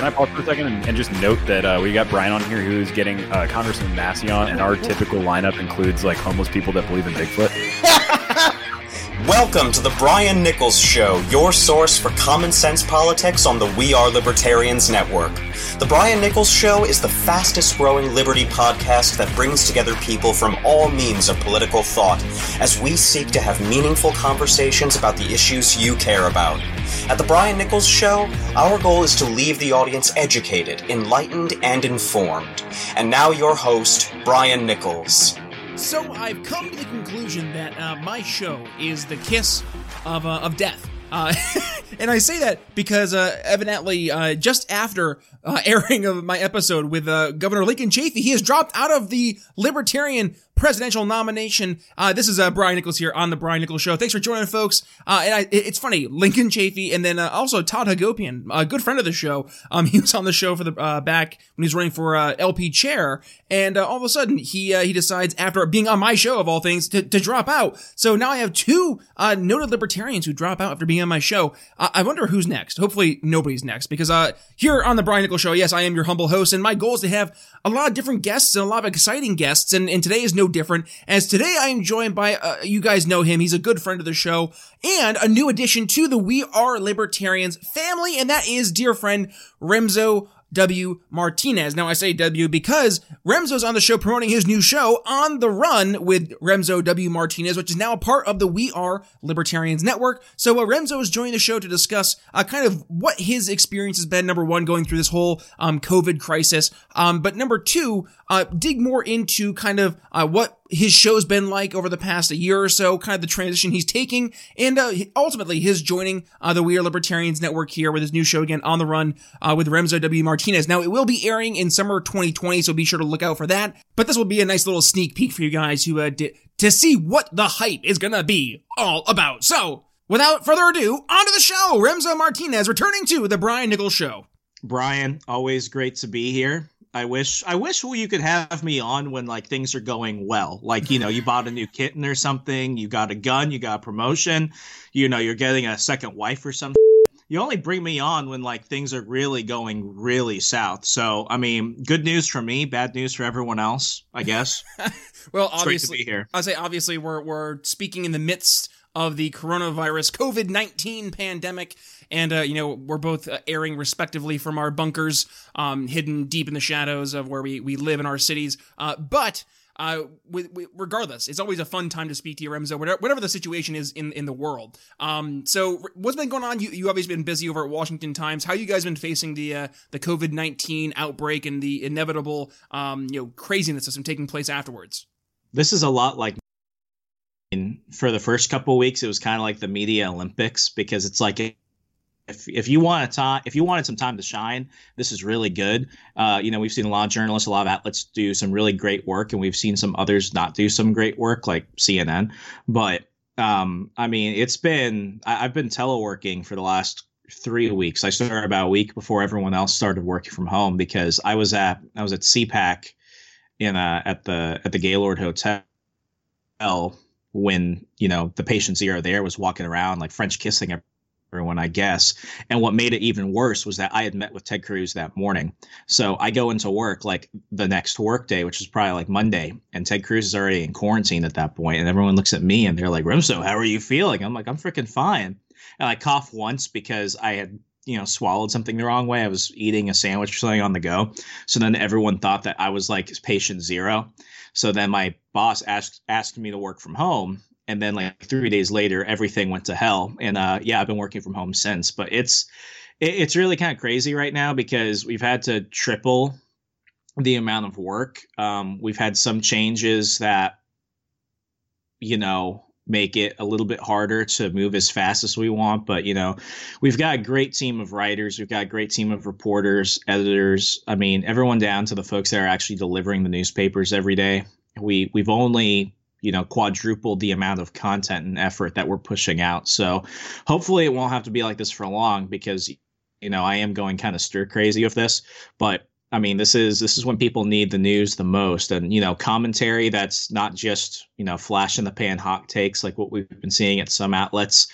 can I pause for a second and, and just note that uh, we got Brian on here who's getting uh, Congressman Massey on, and our typical lineup includes like homeless people that believe in Bigfoot. Welcome to the Brian Nichols Show, your source for common sense politics on the We Are Libertarians Network. The Brian Nichols Show is the fastest growing liberty podcast that brings together people from all means of political thought as we seek to have meaningful conversations about the issues you care about. At the Brian Nichols Show, our goal is to leave the audience educated, enlightened, and informed. And now, your host, Brian Nichols. So I've come to the conclusion that uh, my show is the kiss of uh, of death. Uh, and I say that because uh, evidently, uh, just after uh, airing of my episode with Governor Lincoln Chafee, he has dropped out of the Libertarian presidential nomination. Uh, this is uh, Brian Nichols here on the Brian Nichols Show. Thanks for joining, folks. Uh, and I, it's funny, Lincoln Chafee, and then uh, also Todd Hagopian, a good friend of the show. Um, he was on the show for the uh, back when he was running for uh, LP chair, and all of a sudden he he decides after being on my show of all things to, to drop out. So now I have two noted libertarians who drop out after being on my show. I wonder who's next. Hopefully nobody's next because uh, here on the Brian Nichols Show, yes, I am your humble host, and my goal is to have a lot of different guests and a lot of exciting guests, and, and today is no different. As today I am joined by, uh, you guys know him, he's a good friend of the show, and a new addition to the We Are Libertarians family, and that is dear friend Remso W. Martinez. Now I say W because Remso's on the show promoting his new show On the Run with Remso W. Martinez, which is now a part of the We Are Libertarians Network. So uh, Remso is joining the show to discuss uh, kind of what his experience has been, number one, going through this whole um, COVID crisis. Um, but number two, uh, dig more into kind of uh, what his show's been like over the past a year or so, kind of the transition he's taking, and uh, ultimately his joining uh, the We Are Libertarians Network here with his new show again on the run uh, with Remso W. Martinez. Now it will be airing in summer 2020, so be sure to look out for that. But this will be a nice little sneak peek for you guys who uh, d- to see what the hype is gonna be all about. So without further ado, on to the show. Remso Martinez returning to the Brian Nichols Show. Brian, always great to be here. I wish I wish you could have me on when like things are going well. Like, you know, you bought a new kitten or something, you got a gun, you got a promotion, you know, you're getting a second wife or something. You only bring me on when like things are really going really south. So, I mean, good news for me, bad news for everyone else, I guess. well, obviously here. I say obviously we're we're speaking in the midst of the coronavirus COVID-19 pandemic and uh, you know we're both uh, airing respectively from our bunkers, um, hidden deep in the shadows of where we we live in our cities. Uh, but uh, regardless, it's always a fun time to speak to you, Remso, whatever, whatever the situation is in, in the world. Um, so what's been going on? You, you obviously been busy over at Washington Times. How you guys been facing the, uh, the COVID-19 outbreak and the inevitable, um, you know, craziness that's been taking place afterwards? This is a lot like for the first couple weeks, it was kind of like the media Olympics because it's like if if you want a time if you wanted some time to shine, this is really good. Uh, you know, we've seen a lot of journalists, a lot of outlets do some really great work, and we've seen some others not do some great work, like CNN. But um, I mean, it's been I, I've been teleworking for the last three weeks. I started about a week before everyone else started working from home because I was at I was at CPAC in a, at the at the Gaylord Hotel when you know the patient zero there was walking around like French kissing everyone, I guess. And what made it even worse was that I had met with Ted Cruz that morning. So I go into work like the next work day, which is probably like Monday, and Ted Cruz is already in quarantine at that point. and everyone looks at me and they're like, "Remso, how are you feeling?" I'm like, "I'm freaking fine." And I cough once because I had you know swallowed something the wrong way. I was eating a sandwich or something on the go. So then everyone thought that I was like patient zero. So then my boss asked asked me to work from home and then like three days later everything went to hell. And uh yeah i've been working from home since but it's it, it's really kind of crazy right now because we've had to triple the amount of work. Um we've had some changes that you know make it a little bit harder to move as fast as we want but you know we've got a great team of writers we've got a great team of reporters editors i mean everyone down to the folks that are actually delivering the newspapers every day. We we've only you know quadrupled the amount of content and effort that we're pushing out. So hopefully it won't have to be like this for long because you know i am going kind of stir crazy with this but I mean, this is this is when people need the news the most, and you know, commentary that's not just you know flash in the pan hot takes like what we've been seeing at some outlets.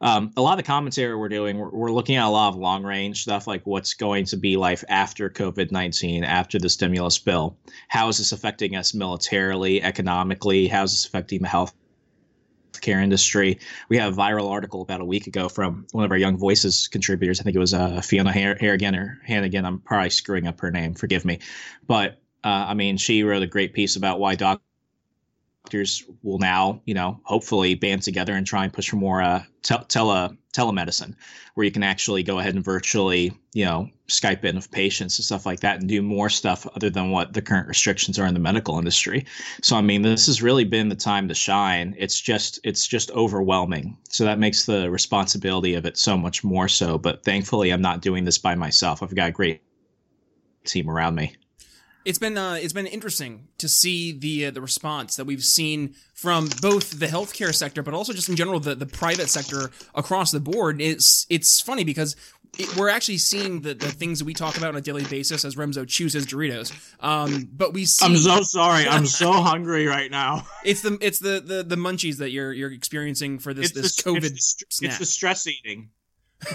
Um, a lot of the commentary we're doing, we're, we're looking at a lot of long range stuff, like what's going to be life after COVID nineteen, after the stimulus bill. How is this affecting us militarily, economically? How is this affecting the health care industry. We had a viral article about a week ago from one of our Young Voices contributors. I think it was uh, Fiona Harrigan or Hannigan. I'm probably screwing up her name. Forgive me. But uh, I mean, she wrote a great piece about why doctors will now, you know, hopefully band together and try and push for more uh, tele telemedicine, where you can actually go ahead and virtually, you know, Skype in with patients and stuff like that, and do more stuff other than what the current restrictions are in the medical industry. So, I mean, this has really been the time to shine. It's just, it's just overwhelming. So that makes the responsibility of it so much more so. But thankfully, I'm not doing this by myself. I've got a great team around me it's been uh, it's been interesting to see the uh, the response that we've seen from both the healthcare sector, but also just in general the, the private sector across the board. It's it's funny because it, we're actually seeing the, the things that we talk about on a daily basis as Remso chews his Doritos. Um, but we see, I'm so sorry. I'm so hungry right now. It's the it's the, the the munchies that you're you're experiencing for this it's this the, COVID it's the. It's the stress eating.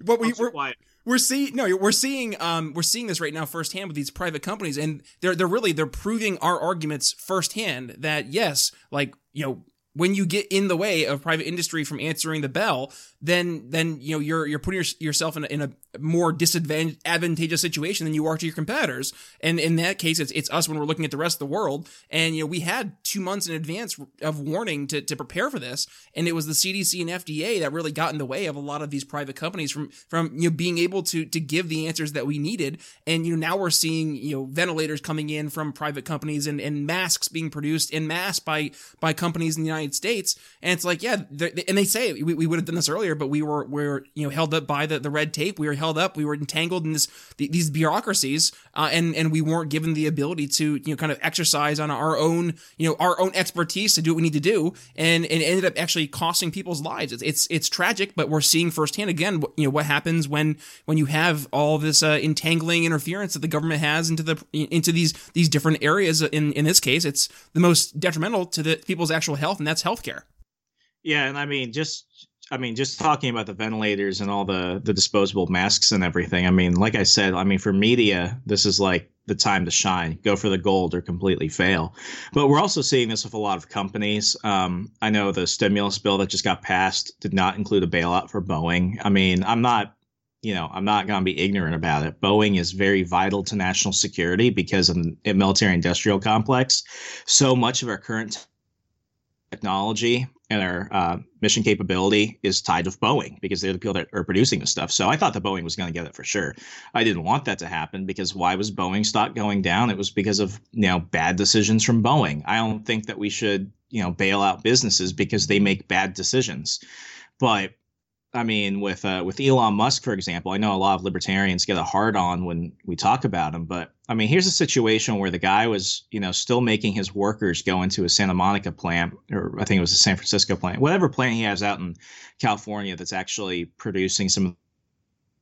but we, we're, quiet. We're seeing no we're seeing um we're seeing this right now firsthand with these private companies and they're they're really they're proving our arguments firsthand that yes like you know when you get in the way of private industry from answering the bell, then then you know you're you're putting your, yourself in a, in a more disadvantageous situation than you are to your competitors. And in that case, it's it's us when we're looking at the rest of the world. And you know we had two months in advance of warning to to prepare for this, and it was the CDC and FDA that really got in the way of a lot of these private companies from from you know being able to to give the answers that we needed. And you know now we're seeing you know ventilators coming in from private companies and and masks being produced in mass by by companies in the United States. And it's like yeah, and they say we, we would have done this earlier, but we were we were you know held up by the the red tape. We were held up. We were entangled in this these bureaucracies, uh, and and we weren't given the ability to you know kind of exercise on our own you know our own expertise to do what we need to do, and and ended up actually costing people's lives. It's it's, it's tragic, but we're seeing firsthand again you know what happens when when you have all this uh, entangling interference that the government has into the into these these different areas. In in this case, it's the most detrimental to the people's actual health, and that's healthcare. Yeah, and I mean, just I mean, just talking about the ventilators and all the the disposable masks and everything. I mean, like I said, I mean, for media, this is like the time to shine. Go for the gold or completely fail. But we're also seeing this with a lot of companies. Um, I know the stimulus bill that just got passed did not include a bailout for Boeing. I mean, I'm not. You know, I'm not going to be ignorant about it. Boeing is very vital to national security because of the military industrial complex. So much of our current technology and our uh, mission capability is tied with Boeing because they're the people that are producing the stuff. So I thought that Boeing was going to get it for sure. I didn't want that to happen because why was Boeing stock going down? It was because of you know bad decisions from Boeing. I don't think that we should you know bail out businesses because they make bad decisions. But I mean, with uh, with Elon Musk, for example, I know a lot of libertarians get a hard on when we talk about him, but I mean, here's a situation where the guy was, you know, still making his workers go into a Santa Monica plant, or I think it was a San Francisco plant, whatever plant he has out in California that's actually producing some of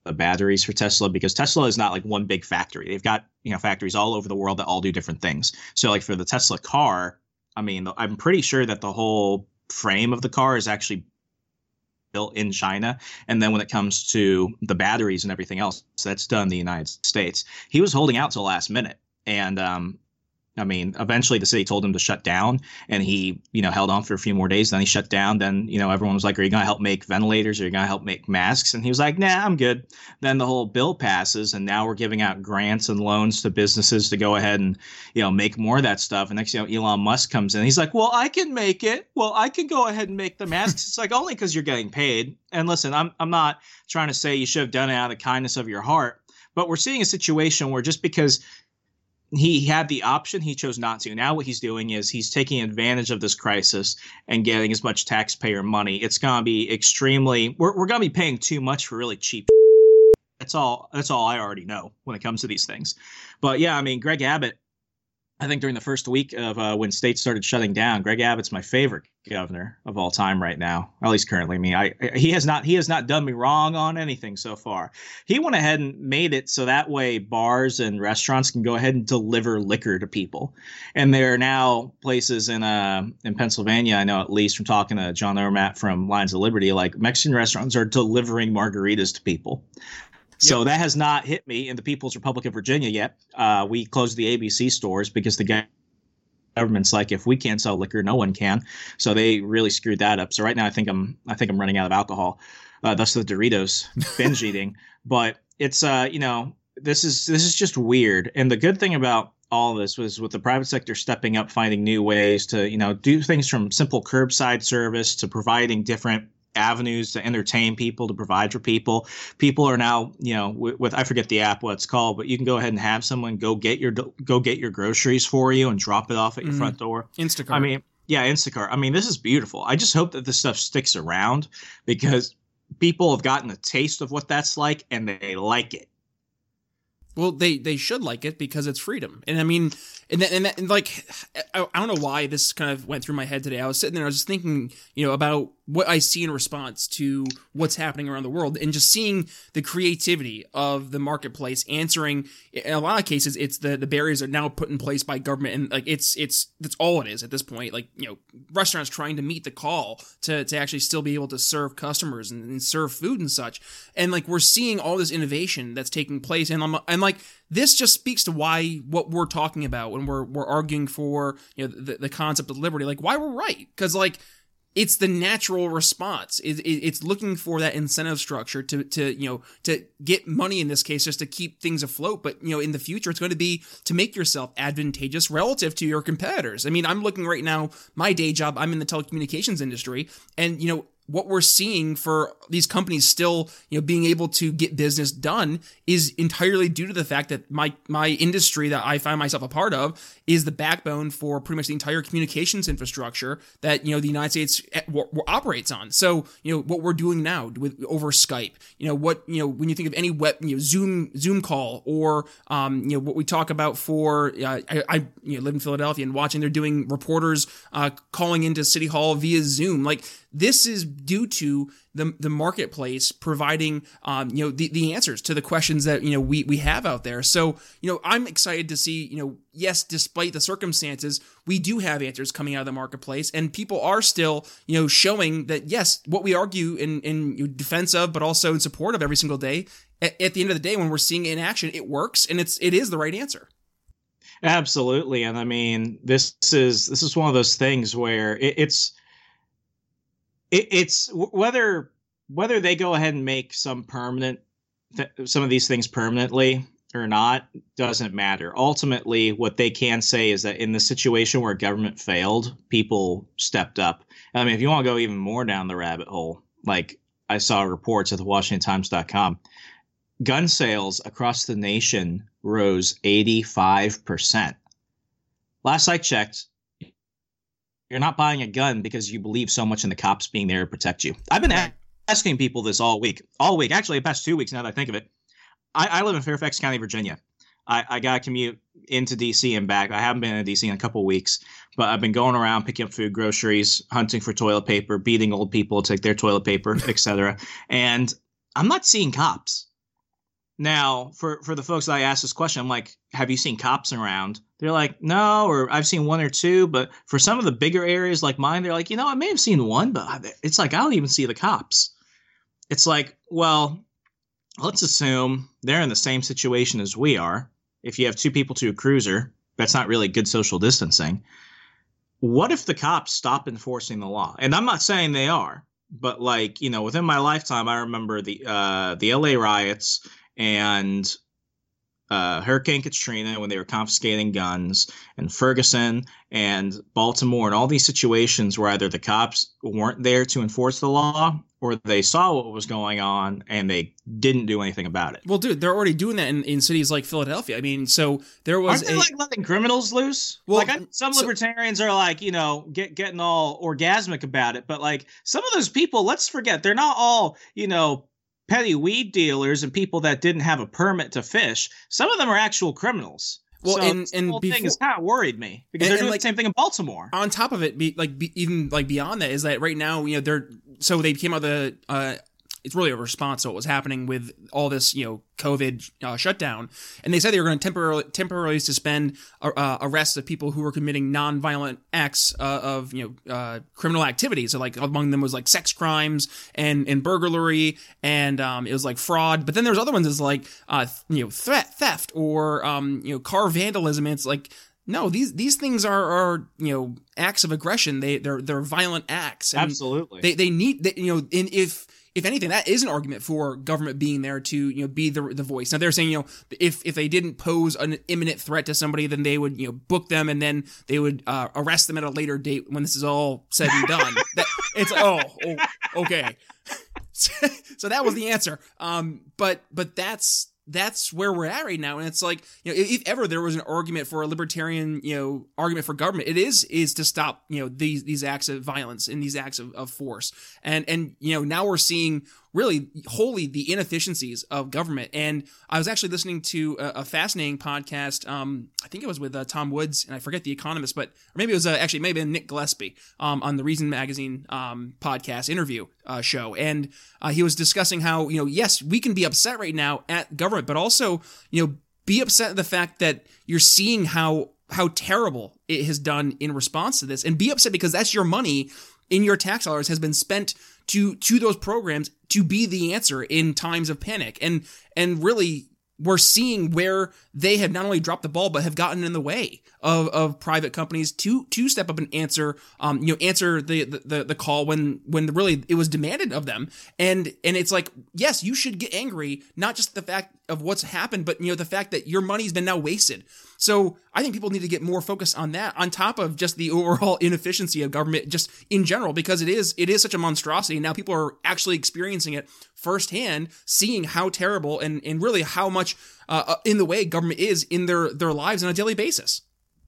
the batteries for Tesla, because Tesla is not like one big factory. They've got, you know, factories all over the world that all do different things. So, like for the Tesla car, I mean, I'm pretty sure that the whole frame of the car is actually built in China. And then when it comes to the batteries and everything else, that's done in the United States. He was holding out till last minute. And um, I mean, eventually the city told him to shut down, and he, you know, held on for a few more days. Then he shut down. Then, you know, everyone was like, "Are you going to help make ventilators? Are you going to help make masks?" And he was like, "Nah, I'm good." Then the whole bill passes, and now we're giving out grants and loans to businesses to go ahead and, you know, make more of that stuff. And next, you know, Elon Musk comes in. He's like, "Well, I can make it. Well, I can go ahead and make the masks." it's like only because you're getting paid. And listen, I'm I'm not trying to say you should have done it out of the kindness of your heart, but we're seeing a situation where just because he had the option he chose not to. Now what he's doing is he's taking advantage of this crisis and getting as much taxpayer money. It's going to be extremely we're, we're going to be paying too much for really cheap that's all that's all i already know when it comes to these things. But yeah i mean greg abbott I think during the first week of uh, when states started shutting down, Greg Abbott's my favorite governor of all time right now, at least currently. Me, I he has not he has not done me wrong on anything so far. He went ahead and made it so that way bars and restaurants can go ahead and deliver liquor to people, and there are now places in uh in Pennsylvania. I know at least from talking to John Odermatt from Lions of Liberty, like Mexican restaurants are delivering margaritas to people. So yep. that has not hit me in the People's Republic of Virginia yet. Uh, we closed the ABC stores because the government's like, if we can't sell liquor, no one can. So they really screwed that up. So right now, I think I'm I think I'm running out of alcohol. Uh, thus the Doritos binge eating. But it's uh you know this is this is just weird. And the good thing about all this was with the private sector stepping up, finding new ways to you know do things from simple curbside service to providing different avenues to entertain people to provide for people. People are now you know with, with, i forget the app what it's called but you can go ahead and have someone go get your go get your groceries for you and drop it off at your mm-hmm. front door. Instacart. I mean yeah instacart. I mean this is beautiful. I just hope that this stuff sticks around because people have gotten a taste of what that's like and they like it. Well, they they should like it because it's freedom, and I mean, and then, and, that, and like, I, I, don't know why this kind of went through my head today. I was sitting there, I was just thinking, you know, about what I see in response to what's happening around the world, and just seeing the creativity of the marketplace answering. In a lot of cases, it's the the barriers are now put in place by government, and like it's it's that's all it is at this point. Like you know, restaurants trying to meet the call to to actually still be able to serve customers and, and serve food and such, and like we're seeing all this innovation that's taking place, and I'm I'm like this just speaks to why what we're talking about when we're we're arguing for you know the, the concept of liberty like why we're right because like it's the natural response. It, it, it's looking for that incentive structure to, to, you know, to get money in this case just to keep things afloat. But, you know, in the future, it's going to be to make yourself advantageous relative to your competitors. I mean, I'm looking right now, my day job, I'm in the telecommunications industry and, you know, what we're seeing for these companies still, you know, being able to get business done is entirely due to the fact that my my industry that I find myself a part of is the backbone for pretty much the entire communications infrastructure that you know the United States eh, operates on. So you know what we're doing now with over Skype, you know what you know when you think of any web, you know, Zoom Zoom call or um, you know what we talk about for uh, I, I you know, live in Philadelphia and watching they're doing reporters uh, calling into City Hall via Zoom like this is due to the, the marketplace providing um, you know the, the answers to the questions that you know we, we have out there. So you know i'm excited to see you know yes despite the circumstances we do have answers coming out of the marketplace and people are still you know showing that yes what we argue in in defense of but also in support of every single day at, at the end of the day when we're seeing it in action it works and it's it is the right answer. Absolutely and i mean this is this is one of those things where it, it's it, it's whether whether they go ahead and make some permanent th- some of these things permanently or not doesn't matter. Ultimately, what they can say is that in the situation where government failed, people stepped up. I mean, if you want to go even more down the rabbit hole, like I saw reports at the WashingtonTimes.com, gun sales across the nation rose 85%. Last I checked, you're not buying a gun because you believe so much in the cops being there to protect you. I've been right. asking people this all week, all week, actually, the past two weeks. Now that I think of it, I, I live in Fairfax County, Virginia. I, I got to commute into DC and back. I haven't been in DC in a couple weeks, but I've been going around picking up food, groceries, hunting for toilet paper, beating old people to take their toilet paper, etc. And I'm not seeing cops. Now, for for the folks that I asked this question, I'm like, have you seen cops around? They're like, no, or I've seen one or two. But for some of the bigger areas like mine, they're like, you know, I may have seen one, but it's like I don't even see the cops. It's like, well, let's assume they're in the same situation as we are. If you have two people to a cruiser, that's not really good social distancing. What if the cops stop enforcing the law? And I'm not saying they are, but like you know, within my lifetime, I remember the uh, the LA riots and uh, Hurricane Katrina when they were confiscating guns, and Ferguson and Baltimore, and all these situations where either the cops weren't there to enforce the law or they saw what was going on and they didn't do anything about it. Well, dude, they're already doing that in, in cities like Philadelphia. I mean, so there was Aren't they a, like letting criminals loose. Well, like I, some so, libertarians are like, you know, get getting all orgasmic about it, but like some of those people, let's forget, they're not all, you know, petty weed dealers and people that didn't have a permit to fish. Some of them are actual criminals. Well, so and- and whole thing before- has kind of worried me because And- they're doing like- the same thing in Baltimore. on top of it, be like be, even like beyond that is that right now you know they're so they came out the uh, it's really a response to what was happening with all this you know COVID uh, shutdown, and they said they were going to temporarily temporarily suspend uh, uh, arrests of people who were committing non-violent acts uh, of you know uh, criminal activities. So like among them was like sex crimes and and burglary, and um, it was like fraud. But then there's other ones as like uh, you know threat theft or um, you know car vandalism. And it's like no, these these things are are you know acts of aggression. They they're they're violent acts. And Absolutely. They they need they, you know in, if if anything that is an argument for government being there to you know be the the voice. Now they're saying you know if if they didn't pose an imminent threat to somebody, then they would you know book them and then they would uh, arrest them at a later date when this is all said and done. that it's oh, oh okay. so that was the answer. Um, but but that's that's where we're at right now, and it's like you know, if, ever there was an argument for a libertarian, you know, argument for government, it is is to stop you know these these acts of violence and these acts of, of force, and and you know now we're seeing really wholly the inefficiencies of government. And I was actually listening to a, a fascinating podcast. Um, I think it was with uh, Tom Woods, and I forget the economist, but or maybe it was uh, actually maybe Nick Gillespie um, on the Reason Magazine um, podcast interview uh, show, and uh, he was discussing how you know yes we can be upset right now at government, but also you know be upset at the fact that you're seeing how how terrible it has done in response to this, and be upset because that's your money in your tax dollars has been spent to to those programs to be the answer in times of panic. And and really we're seeing where they have not only dropped the ball but have gotten in the way of, of private companies to to step up and answer um you know answer the the, the call when when really it was demanded of them. And and it's like yes you should get angry not just the fact of what's happened but you know the fact that your money's been now wasted so I think people need to get more focus on that on top of just the overall inefficiency of government just in general because it is it is such a monstrosity. Now people are actually experiencing it firsthand seeing how terrible and and really how much uh, in the way government is in their their lives on a daily basis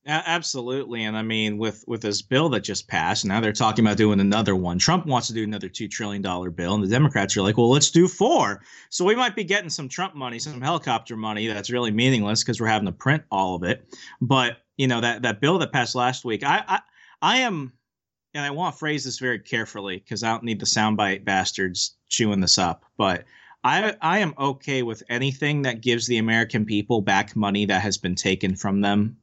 absolutely, and I mean, with with this bill that just passed, now they're talking about doing another one. Trump wants to do another two trillion dollar bill, and the Democrats are like, "Well, let's do four. So we might be getting some Trump money, some helicopter money that's really meaningless because we're having to print all of it. But you know that that bill that passed last week, I I, I am, and I want to phrase this very carefully because I don't need the soundbite bastards chewing this up, but. I, I am okay with anything that gives the American people back money that has been taken from them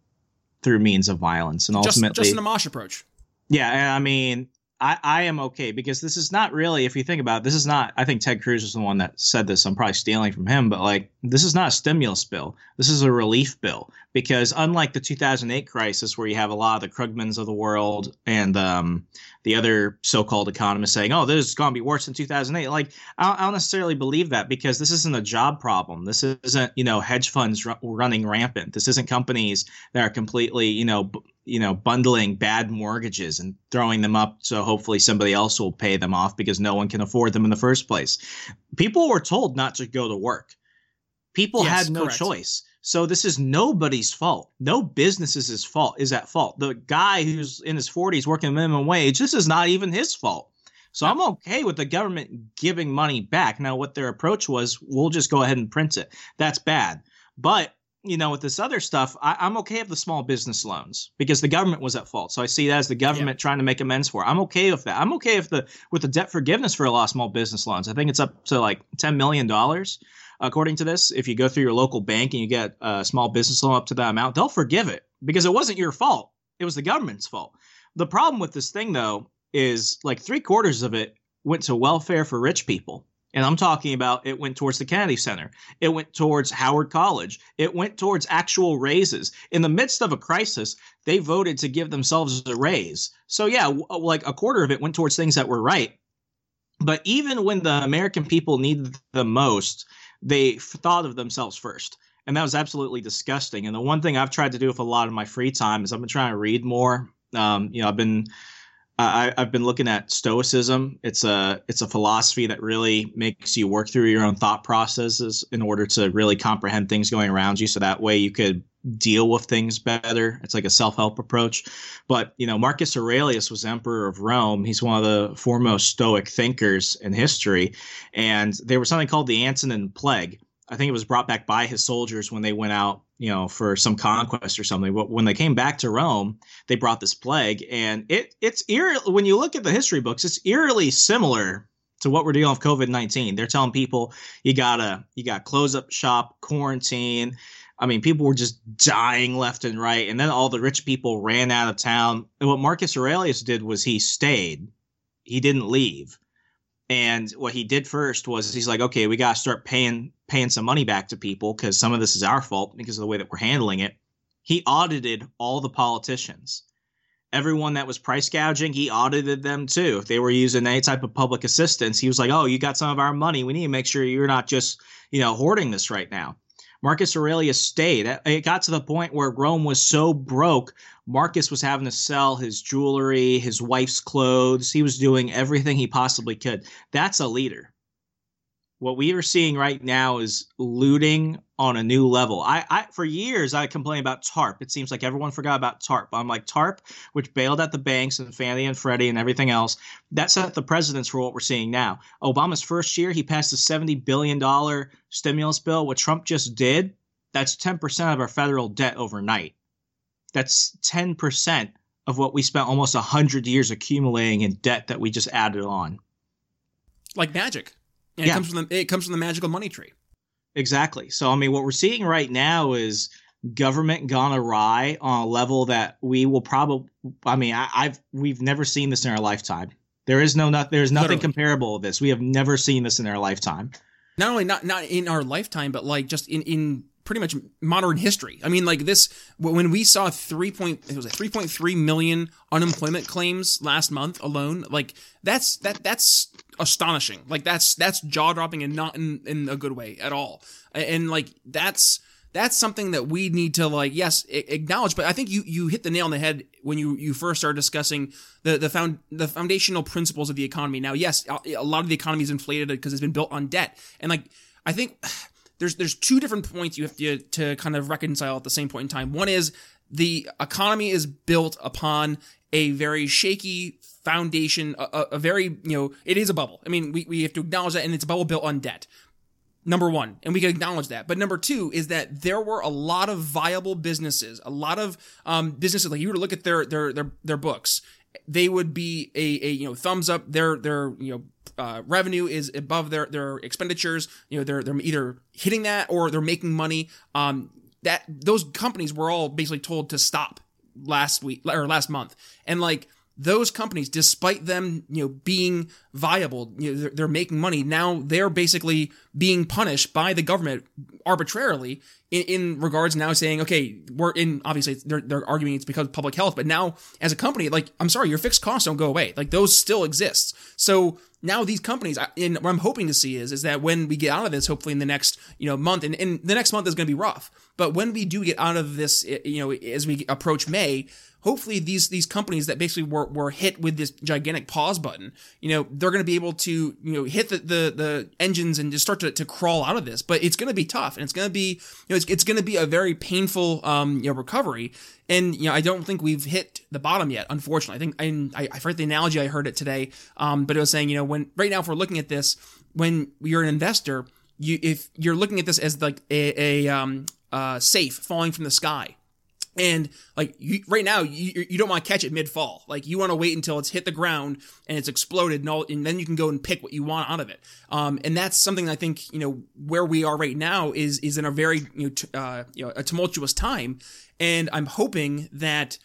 through means of violence. And just ultimately just an Amash approach. Yeah and i mean I, I am okay because this is not really if you think about it this is not i think ted cruz is the one that said this i'm probably stealing from him but like this is not a stimulus bill. This is a relief bill because unlike the 2008 crisis where you have a lot of the krugmans of the world and um, the other so-called economists saying oh this is going to be worse than 2008 like I don't, necessarily believe that because this isn't a job problem. This isn't you know hedge funds ru- running rampant. This isn't companies that are completely you know b- you know bundling bad mortgages and throwing them up so hopefully somebody else will pay them off because no one can afford them in the first place. People were told not to go to work people Yes, had no correct. choice so this is nobody's fault no business's fault is at fault the guy who's in his 40s working minimum wage this is not even his fault so i'm okay with the government giving money back now what their approach was we'll just go ahead and print it that's bad but you know, with this other stuff, I, I'm okay with the small business loans because the government was at fault. So I see that as the government trying to make amends for. it. I'm okay with that. I'm okay with the with the debt forgiveness for a lot of small business loans. I think it's up to like ten million dollars, according to this. If you go through your local bank and you get a small business loan up to that amount, they'll forgive it because it wasn't your fault. It was the government's fault. The problem with this thing though is like three quarters of it went to welfare for rich people. And I'm talking about it went towards the Kennedy Center. It went towards Howard College. It went towards actual raises. In the midst of a crisis, they voted to give themselves a raise. So, yeah, w- uh, like a quarter of it went towards things that were right. But even when the American people needed the most, they thought of themselves first. And that was absolutely disgusting. And the one thing I've tried to do with a lot of my free time is I've been trying to read more. Um, you know, I've been I, I've been looking at Stoicism. It's a it's a philosophy that really makes you work through your own thought processes in order to really comprehend things going around you. So that way you could deal with things better. It's like a self help approach. But you know, Marcus Aurelius was emperor of Rome. He's one of the foremost Stoic thinkers in history, and there was something called the Antonine Plague. I think it was brought back by his soldiers when they went out, you know, for some conquest or something. But when they came back to Rome, they brought this plague, and it it's eerie. When you look at the history books, it's eerily similar to what we're dealing with COVID nineteen. They're telling people you gotta you got close up shop, quarantine. I mean, people were just dying left and right, and then all the rich people ran out of town. And what Marcus Aurelius did was he stayed. He didn't leave. And what he did first was he's like, okay, we got to start paying paying some money back to people because some of this is our fault because of the way that we're handling it. He audited all the politicians. Everyone that was price gouging, he audited them too. If they were using any type of public assistance, he was like, "Oh, you got some of our money. We need to make sure you're not just, you know, hoarding this right now." Marcus Aurelius stayed. It got to the point where Rome was so broke, Marcus was having to sell his jewelry, his wife's clothes. He was doing everything he possibly could. That's a leader what we are seeing right now is looting on a new level. I, I for years I complained about TARP. It seems like everyone forgot about TARP. I'm like TARP, which bailed out the banks and Fannie and Freddie and everything else. That set the precedence for what we're seeing now. Obama's first year, he passed a 70 billion dollar stimulus bill. What Trump just did, that's 10% of our federal debt overnight. That's 10% of what we spent almost 100 years accumulating in debt that we just added on. Like magic. And yeah. it comes from the it comes from the magical money tree. Exactly. So I mean, what we're seeing right now is government gone awry on a level that we will probably. I mean, I, have we've never seen this in our lifetime. There is no not. There's nothing Literally. comparable to this. We have never seen this in our lifetime. Not only not not in our lifetime, but like just in in pretty much modern history. I mean, like this when we saw three point it was three point three million unemployment claims last month alone. Like that's that that's astonishing. Like that's that's jaw dropping and not in in a good way at all. And like that's that's something that we need to like yes acknowledge but i think you you hit the nail on the head when you you first started discussing the the found the foundational principles of the economy now yes a lot of the economy is inflated because it's been built on debt and like i think there's there's two different points you have to to kind of reconcile at the same point in time. One is the economy is built upon a very shaky foundation, a, a, very, you know, it is a bubble. I mean, we, we have to acknowledge that, and it's a bubble built on debt. Number one, and we can acknowledge that. But number two is that there were a lot of viable businesses, a lot of um, businesses. Like you were to look at their their their their books, they would be a, a you know thumbs up. Their their you know uh, revenue is above their their expenditures. You know, they're they're either hitting that or they're making money. Um, that those companies were all basically told to stop last week or last month, and like those companies, despite them, you know, being viable, you know, they're, they're, making money. Now they're basically being punished by the government arbitrarily in, in, regards now saying, okay, we're in, obviously they're, they're arguing it's because of public health, but now as a company, like, I'm sorry, your fixed costs don't go away. Like those still exist. So now these companies, and what I'm hoping to see is, is that when we get out of this, hopefully in the next, you know, month, and, and the next month is going to be rough, but when we do get out of this, eh, you know, as we approach May, hopefully these these companies that basically were, were hit with this gigantic pause button, you know, they're going to be able to you know hit the, the the engines and just start to, to crawl out of this. But it's going to be tough, and it's going to be you know it's, it's going to be a very painful um you know recovery. And you know I don't think we've hit the bottom yet. Unfortunately, I think I I forget the analogy I heard it today, um, but it was saying you know when right now if we're looking at this when you're an investor, you if you're looking at this as like a, a um uh safe falling from the sky and like you, right now, you, you don't want to catch it mid fall. Like you want to wait until it's hit the ground and it's exploded, and, all, and then you can go and pick what you want out of it. Um, and that's something I think you know where we are right now is is in a very you know, t- uh, you know a tumultuous time, and I'm hoping that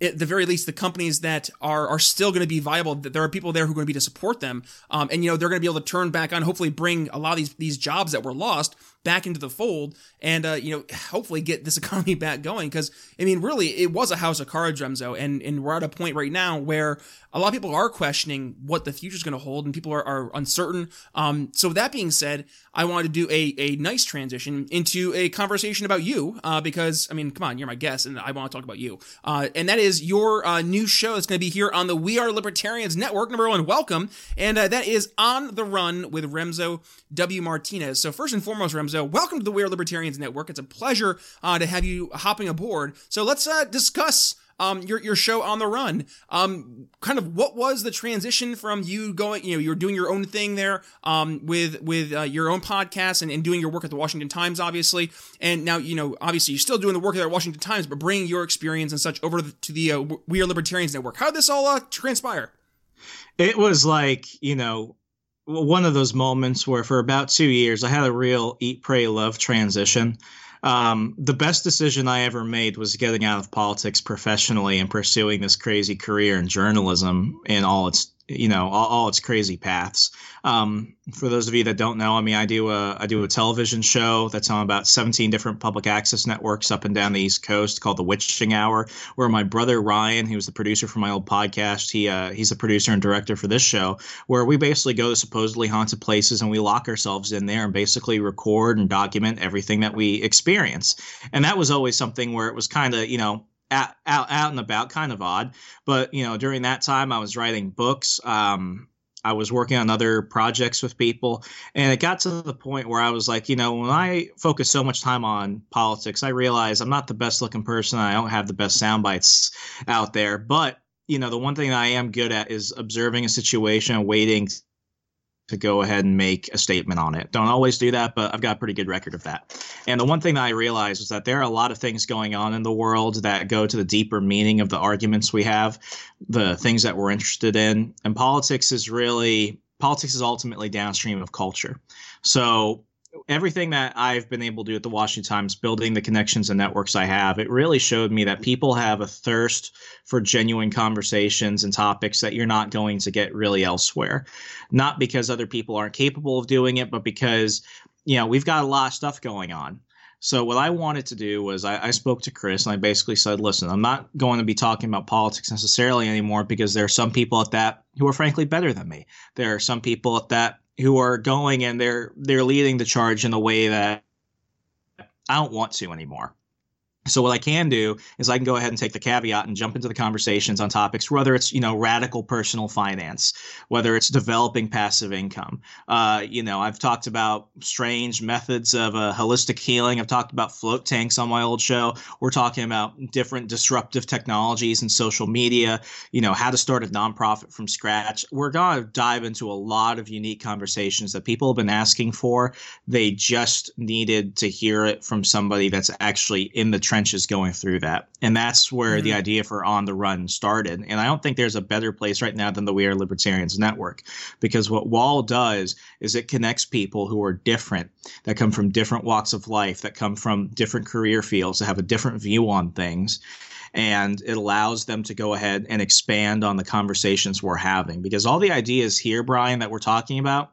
at the very least, the companies that are are still going to be viable, that there are people there who are going to be to support them, um, and you know they're going to be able to turn back on, hopefully bring a lot of these these jobs that were lost back into the fold and uh, you know hopefully get this economy back going. Because i mean really it was a house of cards remso and and we're at a point right now where a lot of people are questioning what the future is going to hold and people are, are uncertain. Um, so with that being said i wanted to do a, a nice transition into a conversation about you uh, because i mean come on you're my guest and i want to talk about you. Uh, and that is your uh, new show that's going to be here on the we are libertarians network number one welcome. And uh, that is on the run with remso w. Martinez. So first and foremost remso so, welcome to the We Are Libertarians Network. It's a pleasure uh, to have you hopping aboard. So, let's uh, discuss um, your your show on the run. Um, kind of what was the transition from you going, you know, you're doing your own thing there, um, with with uh, your own podcast and, and doing your work at the Washington Times, obviously, and now you know, obviously, you're still doing the work at the Washington Times, but bringing your experience and such over to the uh, Libertarians Network. How did this all uh, transpire? It was like you know one of those moments where for about two years I had a real eat, pray, love transition. Um, the best decision I ever made was getting out of politics professionally and pursuing this crazy career in journalism in all its you know all, all its crazy paths. Um, for those of you that don't know, I mean, I do a I do a television show that's on about 17 different public access networks up and down the East Coast called The Witching Hour, where my brother Ryan, he was the producer for my old podcast, he uh, he's the producer and director for this show, where we basically go to supposedly haunted places and we lock ourselves in there and basically record and document everything that we experience. And that was always something where it was kind of you know out, out, out and about, kind of odd. But you know, during that time, I was writing books. Um, I was working on other projects with people, and it got to the point where I was like, you know, when I focus so much time on politics, I realize I'm not the best looking person. I don't have the best sound bites out there, but you know, the one thing I am good at is observing a situation and waiting to go ahead and make a statement on it. Don't always do that, but I've got a pretty good record of that. And the one thing that I realized is that there are a lot of things going on in the world that go to the deeper meaning of the arguments we have, the things that we're interested in. And politics is really politics is ultimately downstream of culture. So everything that I've been able to do at the Washington Times, building the connections and networks I have, it really showed me that people have a thirst for genuine conversations and topics that you're not going to get really elsewhere. Not because other people aren't capable of doing it, but because, you know, we've got a lot of stuff going on. So what I wanted to do was I, I, spoke to Chris and I basically said, listen, I'm not going to be talking about politics necessarily anymore because there are some people at that who are frankly better than me. There are some people at that who are going and they're they're leading the charge in a way that I don't want to anymore. So what I can do is I can go ahead and take the caveat and jump into the conversations on topics, whether it's you know radical personal finance, whether it's developing passive income. Uh, you know, I've talked about strange methods of uh, holistic healing. I've talked about float tanks on my old show. We're talking about different disruptive technologies and social media. You know, how to start a nonprofit from scratch. We're to dive into a lot of unique conversations that people have been asking for. They just needed to hear it from somebody that's actually in the trenches going through that. And that's where mm-hmm. the idea for On the Run started. And I don't think there's a better place right now than the We Are Libertarians Network because what Wall does is it connects people who are different, that come from different walks of life, that come from different career fields, that have a different view on things and it allows them to go ahead and expand on the conversations we're having because all the ideas here brian that we're talking about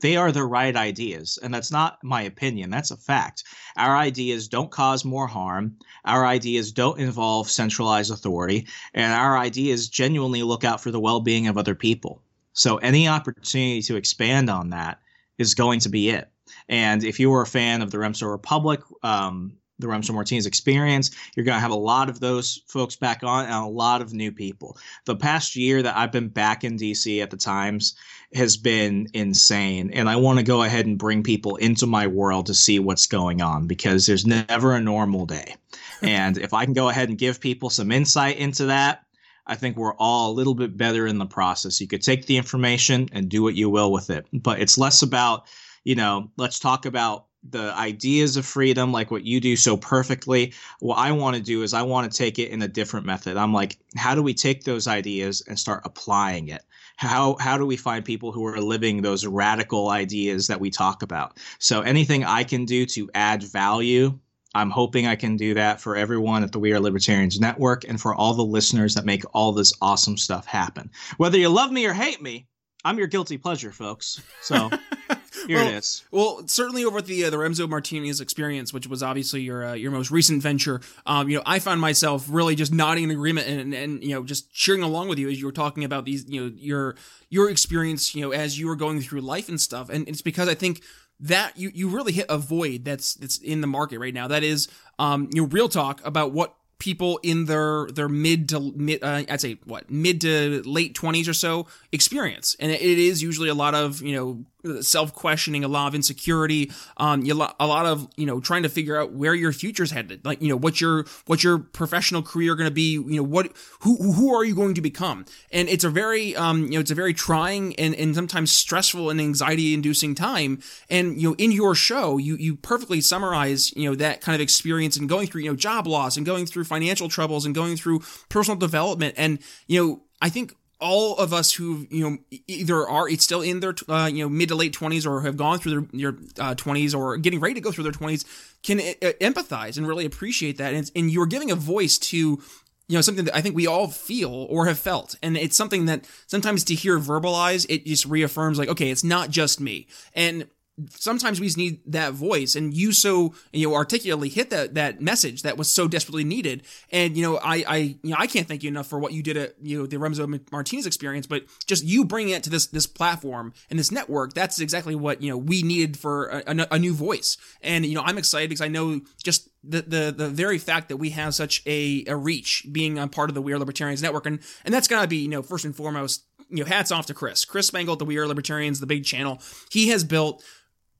they are the right ideas. And that's not my opinion, that's a fact. Our ideas don't cause more harm. Our ideas don't involve centralized authority. And our ideas genuinely look out for the well being of other people. So any opportunity to expand on that is going to be it. And if you were a fan of the Remso Republic, um, the Remso Martinez experience. You're going to have a lot of those folks back on and a lot of new people. The past year that I've been back in DC at the Times has been insane. And I want to go ahead and bring people into my world to see what's going on because there's never a normal day. and if I can go ahead and give people some insight into that, I think we're all a little bit better in the process. You could take the information and do what you will with it, but it's less about, you know, let's talk about the ideas of freedom like what you do so perfectly what i want to do is i want to take it in a different method i'm like how do we take those ideas and start applying it how how do we find people who are living those radical ideas that we talk about? So anything i can do to add value i'm hoping i can do that for everyone at the we are libertarians network and for all the listeners that make all this awesome stuff happen. Whether you love me or hate me i'm your guilty pleasure folks. So Here well, it is. Well, certainly over the uh, the Remso Martinez experience, which was obviously your uh, your most recent venture, um, you know, I found myself really just nodding in agreement and, and you know just cheering along with you as you were talking about these you know your your experience you know as you were going through life and stuff, and it's because I think that you you really hit a void that's that's in the market right now. That is, um, you know, real talk about what people in their their mid to mid uh, I'd say what mid to late 20s or so experience and it is usually a lot of you know self questioning, a lot of insecurity, um, you, a lot of you know trying to figure out where your future's headed, like you know what your what your professional career going to be, you know what who who are you going to become, and it's a very um, you know it's a very trying and and sometimes stressful and anxiety inducing time, and you know in your show you you perfectly summarize you know that kind of experience and going through you know job loss and going through financial troubles and going through personal development, and you know I think all of us who you know either are it's still in their uh, you know mid to late 20s or have gone through their, uh, 20s or getting ready to go through their 20s can uh, empathize and really appreciate that. And, and you're giving a voice to you know something that I think we all feel or have felt. And it's something that sometimes to hear verbalized it just reaffirms like okay it's not just me. And sometimes we just need that voice. And you so you know articulately hit that that message that was so desperately needed. And you know i i you know i can't thank you enough for what you did at you know the remso martinez experience but just you bringing it to this this platform and this network that's exactly what you know we needed for a, a, new voice. And you know i'm excited because i know just the, the the very fact that we have such a, a reach being a part of the we are libertarians network. And and that's got to be you know first and foremost you know hats off to chris. Chris spangle at the we are libertarians the big channel. He has built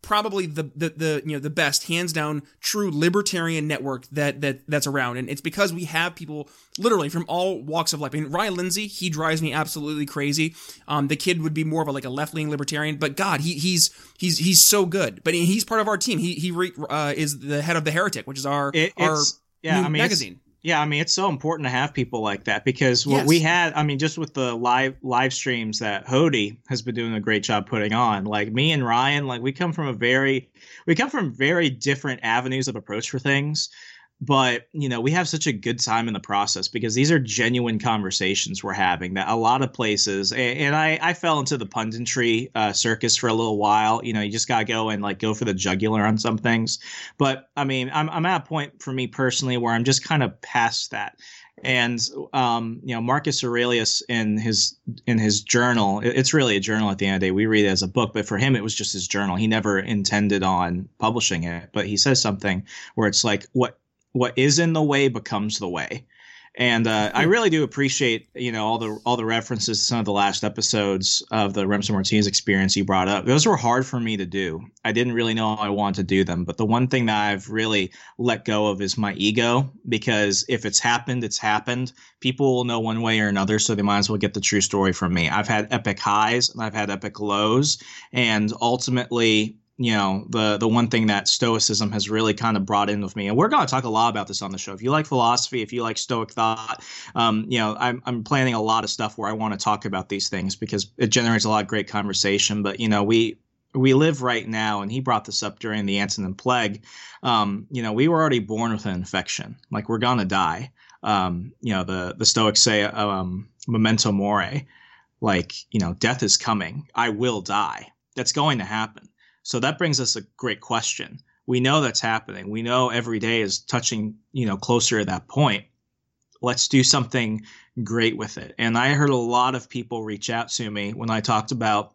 probably the, the the you know the best hands down true libertarian network that that that's around. And it's because we have people literally from all walks of life. I mean Ryan Lindsay he drives me absolutely crazy. Um the kid would be more of a, like a left leaning libertarian but god he he's he's he's so good. But he's part of our team. He he re, uh, is the head of the heretic which is our it, our yeah I mean magazine yeah, I mean it's so important to have people like that because what yes. we had, I mean, just with the live live streams that Hody has been doing a great job putting on. Like me and Ryan, like we come from a very we come from very different avenues of approach for things but you know we have such a good time in the process because these are genuine conversations we're having that a lot of places and, and i i fell into the punditry uh, circus for a little while you know you just gotta go and like go for the jugular on some things but i mean i'm, I'm at a point for me personally where i'm just kind of past that and um, you know Marcus Aurelius in his in his journal, it's really a journal at the end of the day. We read it as a book, but for him it was just his journal. He never intended on publishing it, but he says something where it's like what what is in the way becomes the way. And uh, I hmm. really do appreciate, you know, all the all the references to some of the last episodes of the Remso Martinez experience you brought up. Those were hard for me to do. I didn't really know I wanted to do them. But the one thing that I've really let go of is my ego, because if it's happened, it's happened. People will know one way or another, so they might as well get the true story from me. I've had epic highs and I've had epic lows, and ultimately, you know the the one thing that stoicism has really kind of brought in with me. And we're going to talk a lot about this on the show. If you like philosophy if you like stoic thought um, you know I'm, I'm planning a lot of stuff where i want to talk about these things because it generates a lot of great conversation. But you know we we live right now and he brought this up during the antonine plague um, you know we were already born with an infection. Like we're gonna die. Um, you know the the stoics say um, memento mori like you know death is coming. I will die. That's going to happen so that brings us a great question. We know that's happening. We know every day is touching, you know, closer to that point. Let's do something great with it. And I heard a lot of people reach out to me when I talked about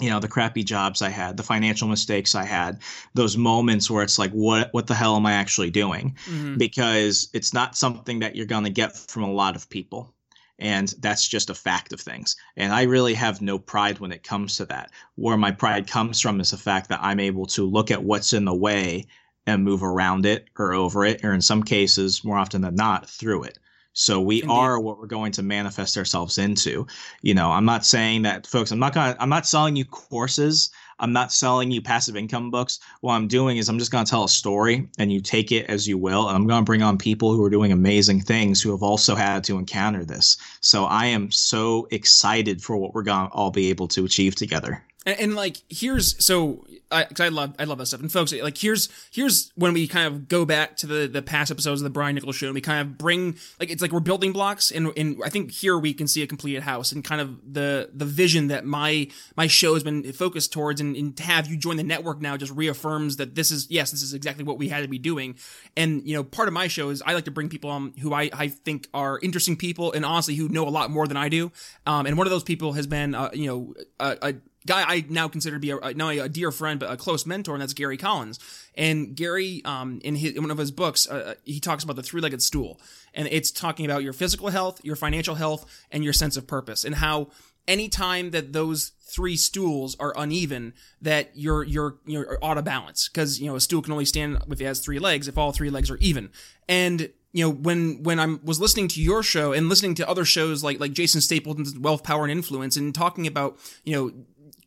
you know the crappy jobs i had the financial mistakes i had those moments where it's like what what the hell am i actually doing mm-hmm. because it's not something that you're going to get from a lot of people and that's just a fact of things. And I really have no pride when it comes to that. Where my pride comes from is the fact that I'm able to look at what's in the way and move around it or over it, or in some cases, more often than not, through it. So we Indeed. are what we're going to manifest ourselves into. You know, I'm not saying that folks, I'm not going to I'm not selling you courses. I'm not selling you passive income books. What I'm doing is I'm just going to tell a story and you take it as you will. And I'm going to bring on people who are doing amazing things who have also had to encounter this. So I am so excited for what we're going to all be able to achieve together. And, and like here's so I, cause I love I love that stuff. And folks, like here's here's when we kind of go back to the the past episodes of the Brian Nichols show, and we kind of bring like it's like we're building blocks, and and I think here we can see a completed house and kind of the the vision that my my show has been focused towards, and, and to have you join the network now just reaffirms that this is yes, this is exactly what we had to be doing. And you know, part of my show is I like to bring people on who I I think are interesting people, and honestly who know a lot more than I do. Um, and one of those people has been uh, you know a, a guy I now consider to be a, not only a dear friend but a close mentor, and that's Gary Collins. And Gary, um, in his in one of his books, uh, uh, he talks about the three-legged stool, and it's talking about your physical health, your financial health, and your sense of purpose, and how anytime that those three stools are uneven, that you're you're you're out of balance because you know a stool can only stand if it has three legs if all three legs are even. And you know when when I was listening to your show and listening to other shows like like Jason Stapleton's Wealth, Power, and Influence and talking about you know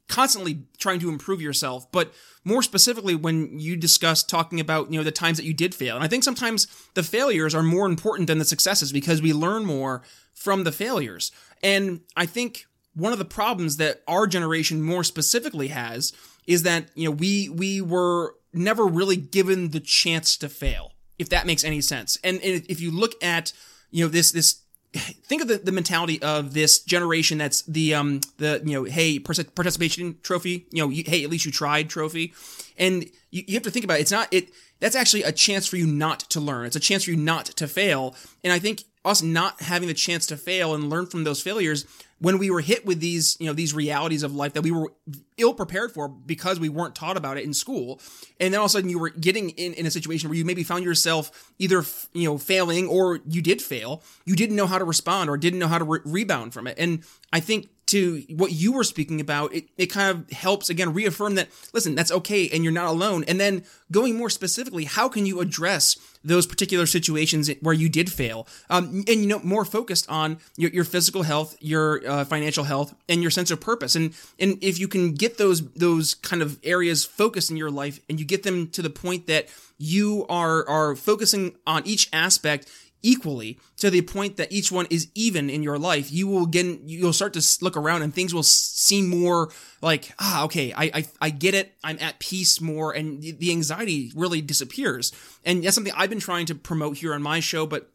constantly trying to improve yourself, but more specifically when you discuss talking about you know the times that you did fail. And i think sometimes the failures are more important than the successes because we learn more from the failures. And i think one of the problems that our generation more specifically has is that you know we we were never really given the chance to fail if that makes any sense. And if you look at you know this this think of the, the mentality of this generation that's the um the you know hey participation trophy you know you, hey at least you tried trophy. And you, you have to think about it. it's not it that's actually a chance for you not to learn. It's a chance for you not to fail. And i think us not having the chance to fail and learn from those failures when we were hit with these, you know, these realities of life that we were ill prepared for because we weren't taught about it in school. And then all of a sudden you were getting in, in a situation where you maybe found yourself either, you know, failing or you did fail. You didn't know how to respond or didn't know how to re- rebound from it. And I think to what you were speaking about, it, it kind of helps again reaffirm that, listen, that's okay and you're not alone. And then going more specifically, how can you address those particular situations where you did fail? Um, and, you know, more focused on your, your physical health, your uh, financial health, and your sense of purpose. And, and if you can get those, those kind of areas focused in your life and you get them to the point that you are, are focusing on each aspect, equally to the point that each one is even in your life, you will again, you'll start to look around and things will seem more like, ah, okay, I, I, I get it. I'm at peace more and the anxiety really disappears. And that's something I've been trying to promote here on my show, but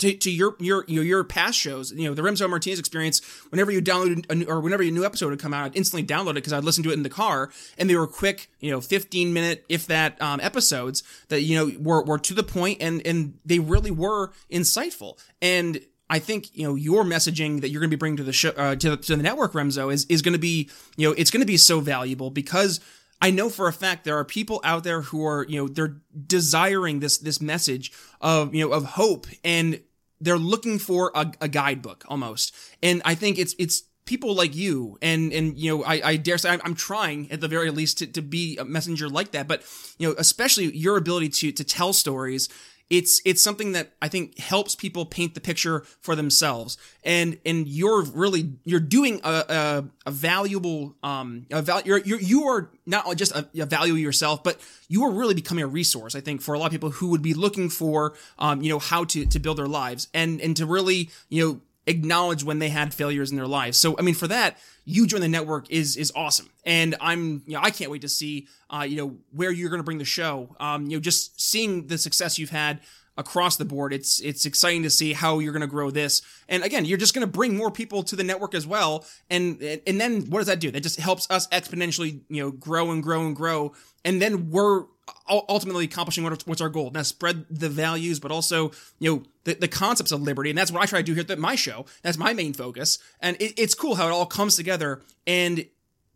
to, to your, your your past shows, you know, the Remso Martinez experience. Whenever you download a, or whenever a new episode would come out, I'd instantly download it because I'd listen to it in the car, and they were quick, you know, fifteen minute, if that, um, episodes that you know were were to the point, and and they really were insightful. And I think you know your messaging that you're going to be bringing to the show uh, to, the, to the network, Remso is is going to be you know it's going to be so valuable because I know for a fact there are people out there who are, you know, they're desiring this this message of, you know, of hope and they're looking for a, a guidebook almost. And I think it's it's people like you and and you know I, I dare say I'm, trying at the very least to, to be a messenger like that but you know especially your ability to to tell stories it's it's something that I think helps people paint the picture for themselves. And and you're really you're doing a a, a valuable um a val- you're, you're you are not just a, a, value yourself, but you are really becoming a resource. I think for a lot of people who would be looking for um you know how to to build their lives and and to really you know acknowledge when they had failures in their lives. So, I mean, for that, you join the network is is awesome, and I'm you know I can't wait to see uh, you know where you're going to bring the show. Um, you know, just seeing the success you've had across the board. It's it's exciting to see how you're going to grow this. And again, you're just going to bring more people to the network as well. And and then what does that do? That just helps us exponentially, you know, grow and grow and grow. And then we're ultimately accomplishing what's our goal. Now spread the values, but also, you know, the, the concepts of liberty. And that's what I try to do here at my show. That's my main focus. And it, it's cool how it all comes together. And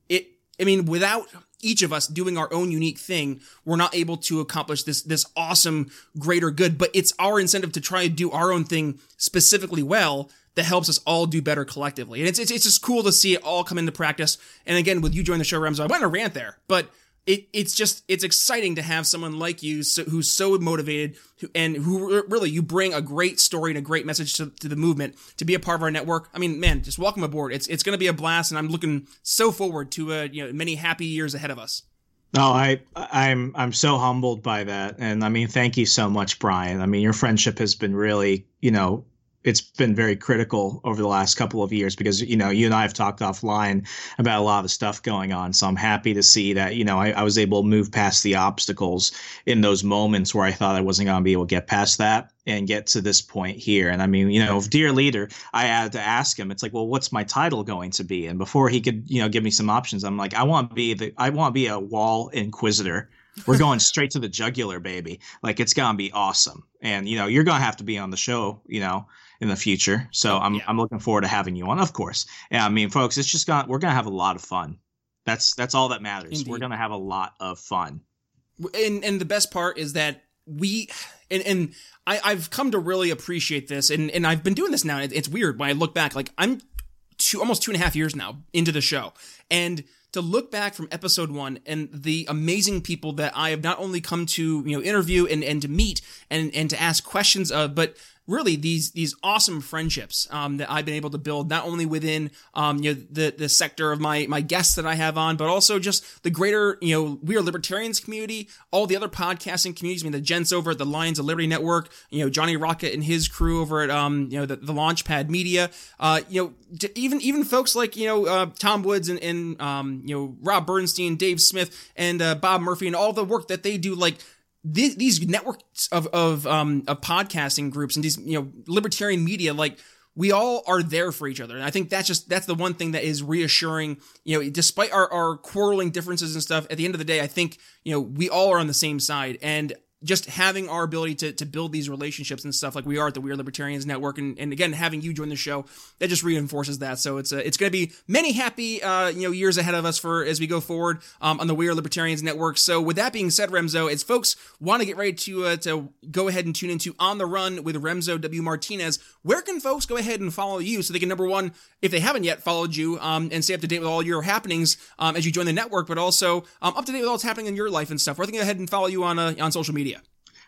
it, I mean, without each of us doing our own unique thing, we're not able to accomplish this, this awesome greater good. But it's our incentive to try to do our own thing specifically well that helps us all do better collectively. And it's, it's, it's just cool to see it all come into practice. And again, with you joining the show, Rams, I went on a rant there, but it, it's just it's exciting to have someone like you so, who's so motivated and who really you bring a great story and a great message to, to the movement to be a part of our network. I mean, man, just welcome aboard. It's it's going to be a blast, and I'm looking so forward to uh, you know many happy years ahead of us. No, I I'm I'm so humbled by that, and I mean, thank you so much, Brian. I mean, your friendship has been really you know it's been very critical over the last couple of years because you know you and I have talked offline about a lot of the stuff going on. So I'm happy to see that you know I, I was able to move past the obstacles in those moments where I thought I wasn't going to be able to get past that and get to this point here. And I mean, you know, dear leader, I had to ask him. It's like, well, what's my title going to be? And before he could you know give me some options, I'm like, I want to be the I want to be a wall inquisitor. We're going straight to the jugular, baby. Like it's gonna be awesome. And you know, you're gonna have to be on the show. You know in the future. So I'm yeah. I'm looking forward to having you on, of course. Yeah, I mean, folks, it's just gonna we're gonna have a lot of fun. That's that's all that matters. Indeed. We're gonna have a lot of fun. And and the best part is that we and and I I've come to really appreciate this, and and I've been doing this now. It's weird when I look back. Like I'm two, almost two and a half years now into the show. And to look back from episode one and the amazing people that I have not only come to, you know, interview and, and to meet and, and to ask questions of, but really these these awesome friendships um, that I've been able to build not only within um, you know the the sector of my my guests that I have on, but also just the greater you know we are libertarians community, all the other podcasting communities. I mean the gents over at the Lions of Liberty Network, you know Johnny Rocket and his crew over at um you know the, the Launchpad Media, uh you know even even folks like you know uh, Tom Woods and, and um you know Rob Bernstein, Dave Smith, and uh, Bob Murphy, and all the work that they do like these, these networks of of um of podcasting groups and these you know libertarian media like we all are there for each other. And i think that's just that's the one thing that is reassuring. You know despite our, our quarreling differences and stuff at the end of the day i think you know we all are on the same side. And just having our ability to, to build these relationships and stuff like we are at the We Are Libertarians Network, and, and again having you join the show that just reinforces that. So it's a, it's going to be many happy uh, you know years ahead of us for as we go forward um, on the We Are Libertarians Network. So with that being said, Remso, as folks want to get ready to uh, to go ahead and tune into On the Run with Remso W Martinez, where can folks go ahead and follow you so they can number one if they haven't yet followed you um, and stay up to date with all your happenings um, as you join the network, but also um, up to date with all that's happening in your life and stuff. Where they can go ahead and follow you on uh, on social media.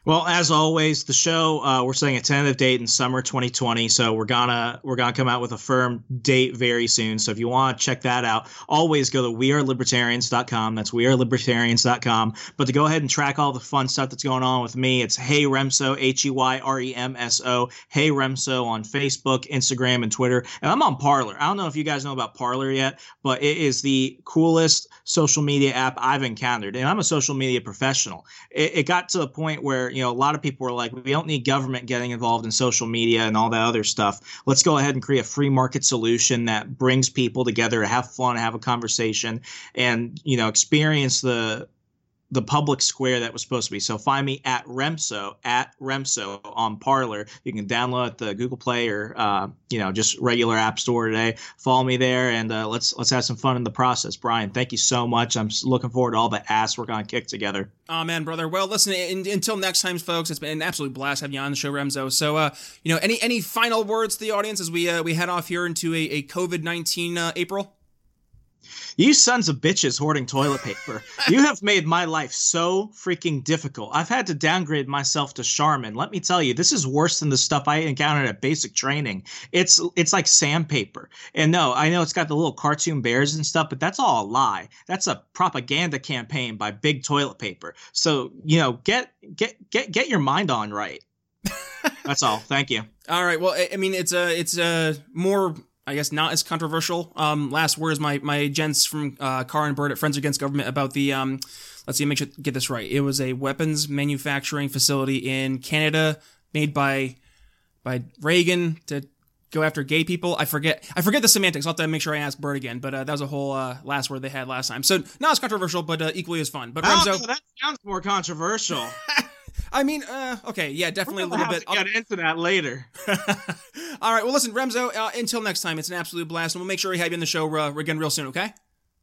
Well, as always, the show uh, we're setting a tentative date in summer 2020, so we're gonna we're gonna come out with a firm date very soon. So if you want to check that out, always go to wearelibertarians.com. That's wearelibertarians.com. But to go ahead and track all the fun stuff that's going on with me, it's Hey Remso, H E Y R E M S O, Hey Remso on Facebook, Instagram, and Twitter. And I'm on Parler. I don't know if you guys know about Parler yet, but it is the coolest social media app I've encountered. And I'm a social media professional. It, it got to the point where you know, a lot of people were like, we don't need government getting involved in social media and all that other stuff. Let's go ahead and create a free market solution that brings people together to have fun, have a conversation, and you know, experience the the public square that was supposed to be. So find me at Remso at Remso on Parler. You can download the Google Play or uh, you know just regular App Store today. Follow me there and uh, let's let's have some fun in the process. Brian, thank you so much. I'm looking forward to all the ass we're gonna kick together. Oh man, brother. Well, listen. In, until next time, folks. It's been an absolute blast having you on the show, Remso. So, uh, you know, any any final words to the audience as we uh, we head off here into a, a COVID nineteen uh, April. You sons of bitches hoarding toilet paper. you have made my life so freaking difficult. I've had to downgrade myself to Charmin. Let me tell you, this is worse than the stuff I encountered at basic training. It's it's like sandpaper. And no, I know it's got the little cartoon bears and stuff, but that's all a lie. That's a propaganda campaign by Big Toilet Paper. So, you know, get get get get your mind on right. That's all. Thank you. All right. Well, I mean, it's a it's a more I guess not as controversial. Um, last words, my my gents from uh, Car and Bird at Friends Against Government about the um, let's see, make sure get this right. It was a weapons manufacturing facility in Canada made by by Reagan to go after gay people. I forget I forget the semantics. I'll have to make sure I ask Bird again. But uh, that was a whole uh, last word they had last time. So not as controversial, but uh, equally as fun. But Remso, that sounds more controversial. I mean, uh, okay, yeah, definitely a little bit. I'll get into that later. All right, well, listen, Remso. Uh, until next time, it's an absolute blast, and we'll make sure we have you on the show uh, again real soon. Okay?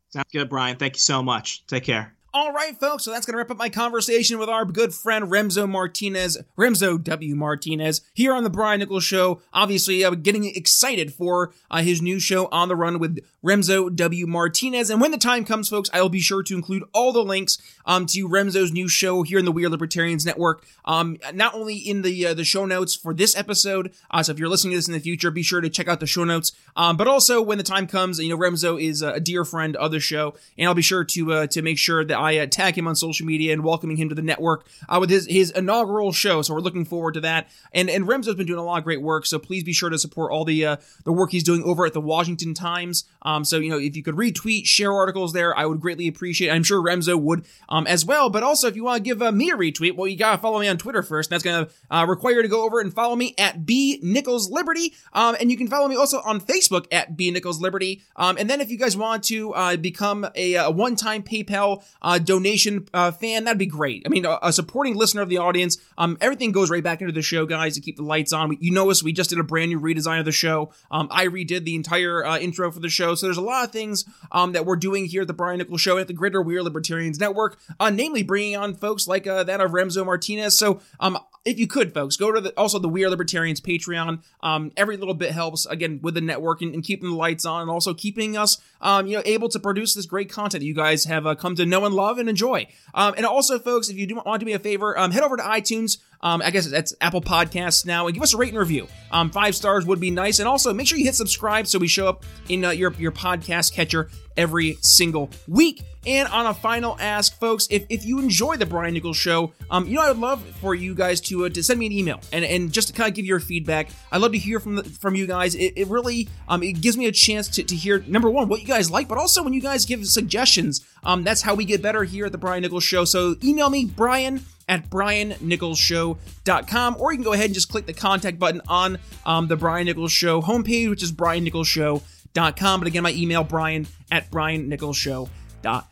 Sounds good, Brian. Thank you so much. Take care. All right, folks, so that's going to wrap up my conversation with our good friend Remso Martinez, Remso W. Martinez, here on the Brian Nichols Show. Obviously, uh, getting excited for uh, his new show, On the Run with Remso W. Martinez. And when the time comes, folks, I will be sure to include all the links um, to Remso's new show here in the We Are Libertarians Network, um, not only in the uh, the show notes for this episode, uh, so if you're listening to this in the future, be sure to check out the show notes, um, but also when the time comes, you know, Remso is a dear friend of the show, and I'll be sure to uh, to make sure that I uh, tag him on social media and welcoming him to the network uh, with his, his inaugural show. So we're looking forward to that. And and Remso's been doing a lot of great work. So please be sure to support all the uh, the work he's doing over at the Washington Times. Um, so you know if you could retweet, share articles there, I would greatly appreciate. it. I'm sure Remso would um, as well. But also if you want to give uh, me a retweet, well you gotta follow me on Twitter first. That's gonna uh, require you to go over and follow me at B Nichols Liberty. Um, and you can follow me also on Facebook at B Nichols Liberty. Um, and then if you guys want to uh, become a, a one time PayPal uh, donation uh, fan, that'd be great. I mean, a, a, supporting listener of the audience. Um, everything goes right back into the show, guys, to keep the lights on. We, you know us. We just did a brand new redesign of the show. Um, I redid the entire uh, intro for the show. So there's a lot of things um, that we're doing here at the Brian Nichols Show at the Greater We Are Libertarians Network, uh, namely bringing on folks like uh, that of Remso Martinez. So um, if you could, folks, go to the, also the We Are Libertarians Patreon. Um, every little bit helps again with the network and, and keeping the lights on, and also keeping us, um, you know, able to produce this great content that you guys have uh, come to know and love and enjoy. Um, and also, folks, if you do want to do me a favor, um, head over to iTunes. Um, I guess that's Apple Podcasts now, and give us a rate and review. Um, five stars would be nice, and also make sure you hit subscribe so we show up in uh, your your podcast catcher every single week. And on a final ask, folks, if, if you enjoy the Brian Nichols show, um, you know, I would love for you guys to uh, to send me an email and, and just to kind of give your feedback. I'd love to hear from the, from you guys. It, it really um, it gives me a chance to, to hear number one what you guys like, but also when you guys give suggestions. Um, that's how we get better here at the Brian Nichols show. So email me Brian at briannicholsshow.com or you can go ahead and just click the contact button on um, the Brian Nichols show homepage, which is briannicholsshow.com. But again, my email brian at briannicholsshow.com.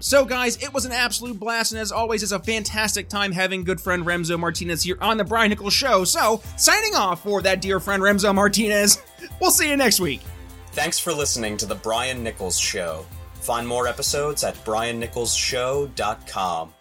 So, guys, it was an absolute blast, and as always, it's a fantastic time having good friend Remso Martinez here on the Brian Nichols Show. So, signing off for that dear friend Remso Martinez. We'll see you next week. Thanks for listening to The Brian Nichols Show. Find more episodes at briannicholsshow.com.